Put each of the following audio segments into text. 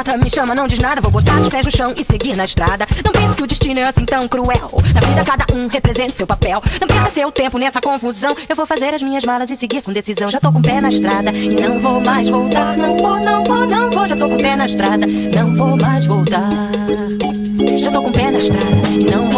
Me maltrata, me chama, não diz nada. Vou botar os pés no chão e seguir na estrada. Não pense que o destino é assim tão cruel. Na vida, cada um representa seu papel. Não perca seu tempo nessa confusão. Eu vou fazer as minhas malas e seguir com decisão. Já tô com o pé na estrada e não vou mais voltar. Não vou, não vou, não vou. Já tô com o pé na estrada, não vou mais voltar. Já tô com o pé na estrada e não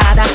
estrada.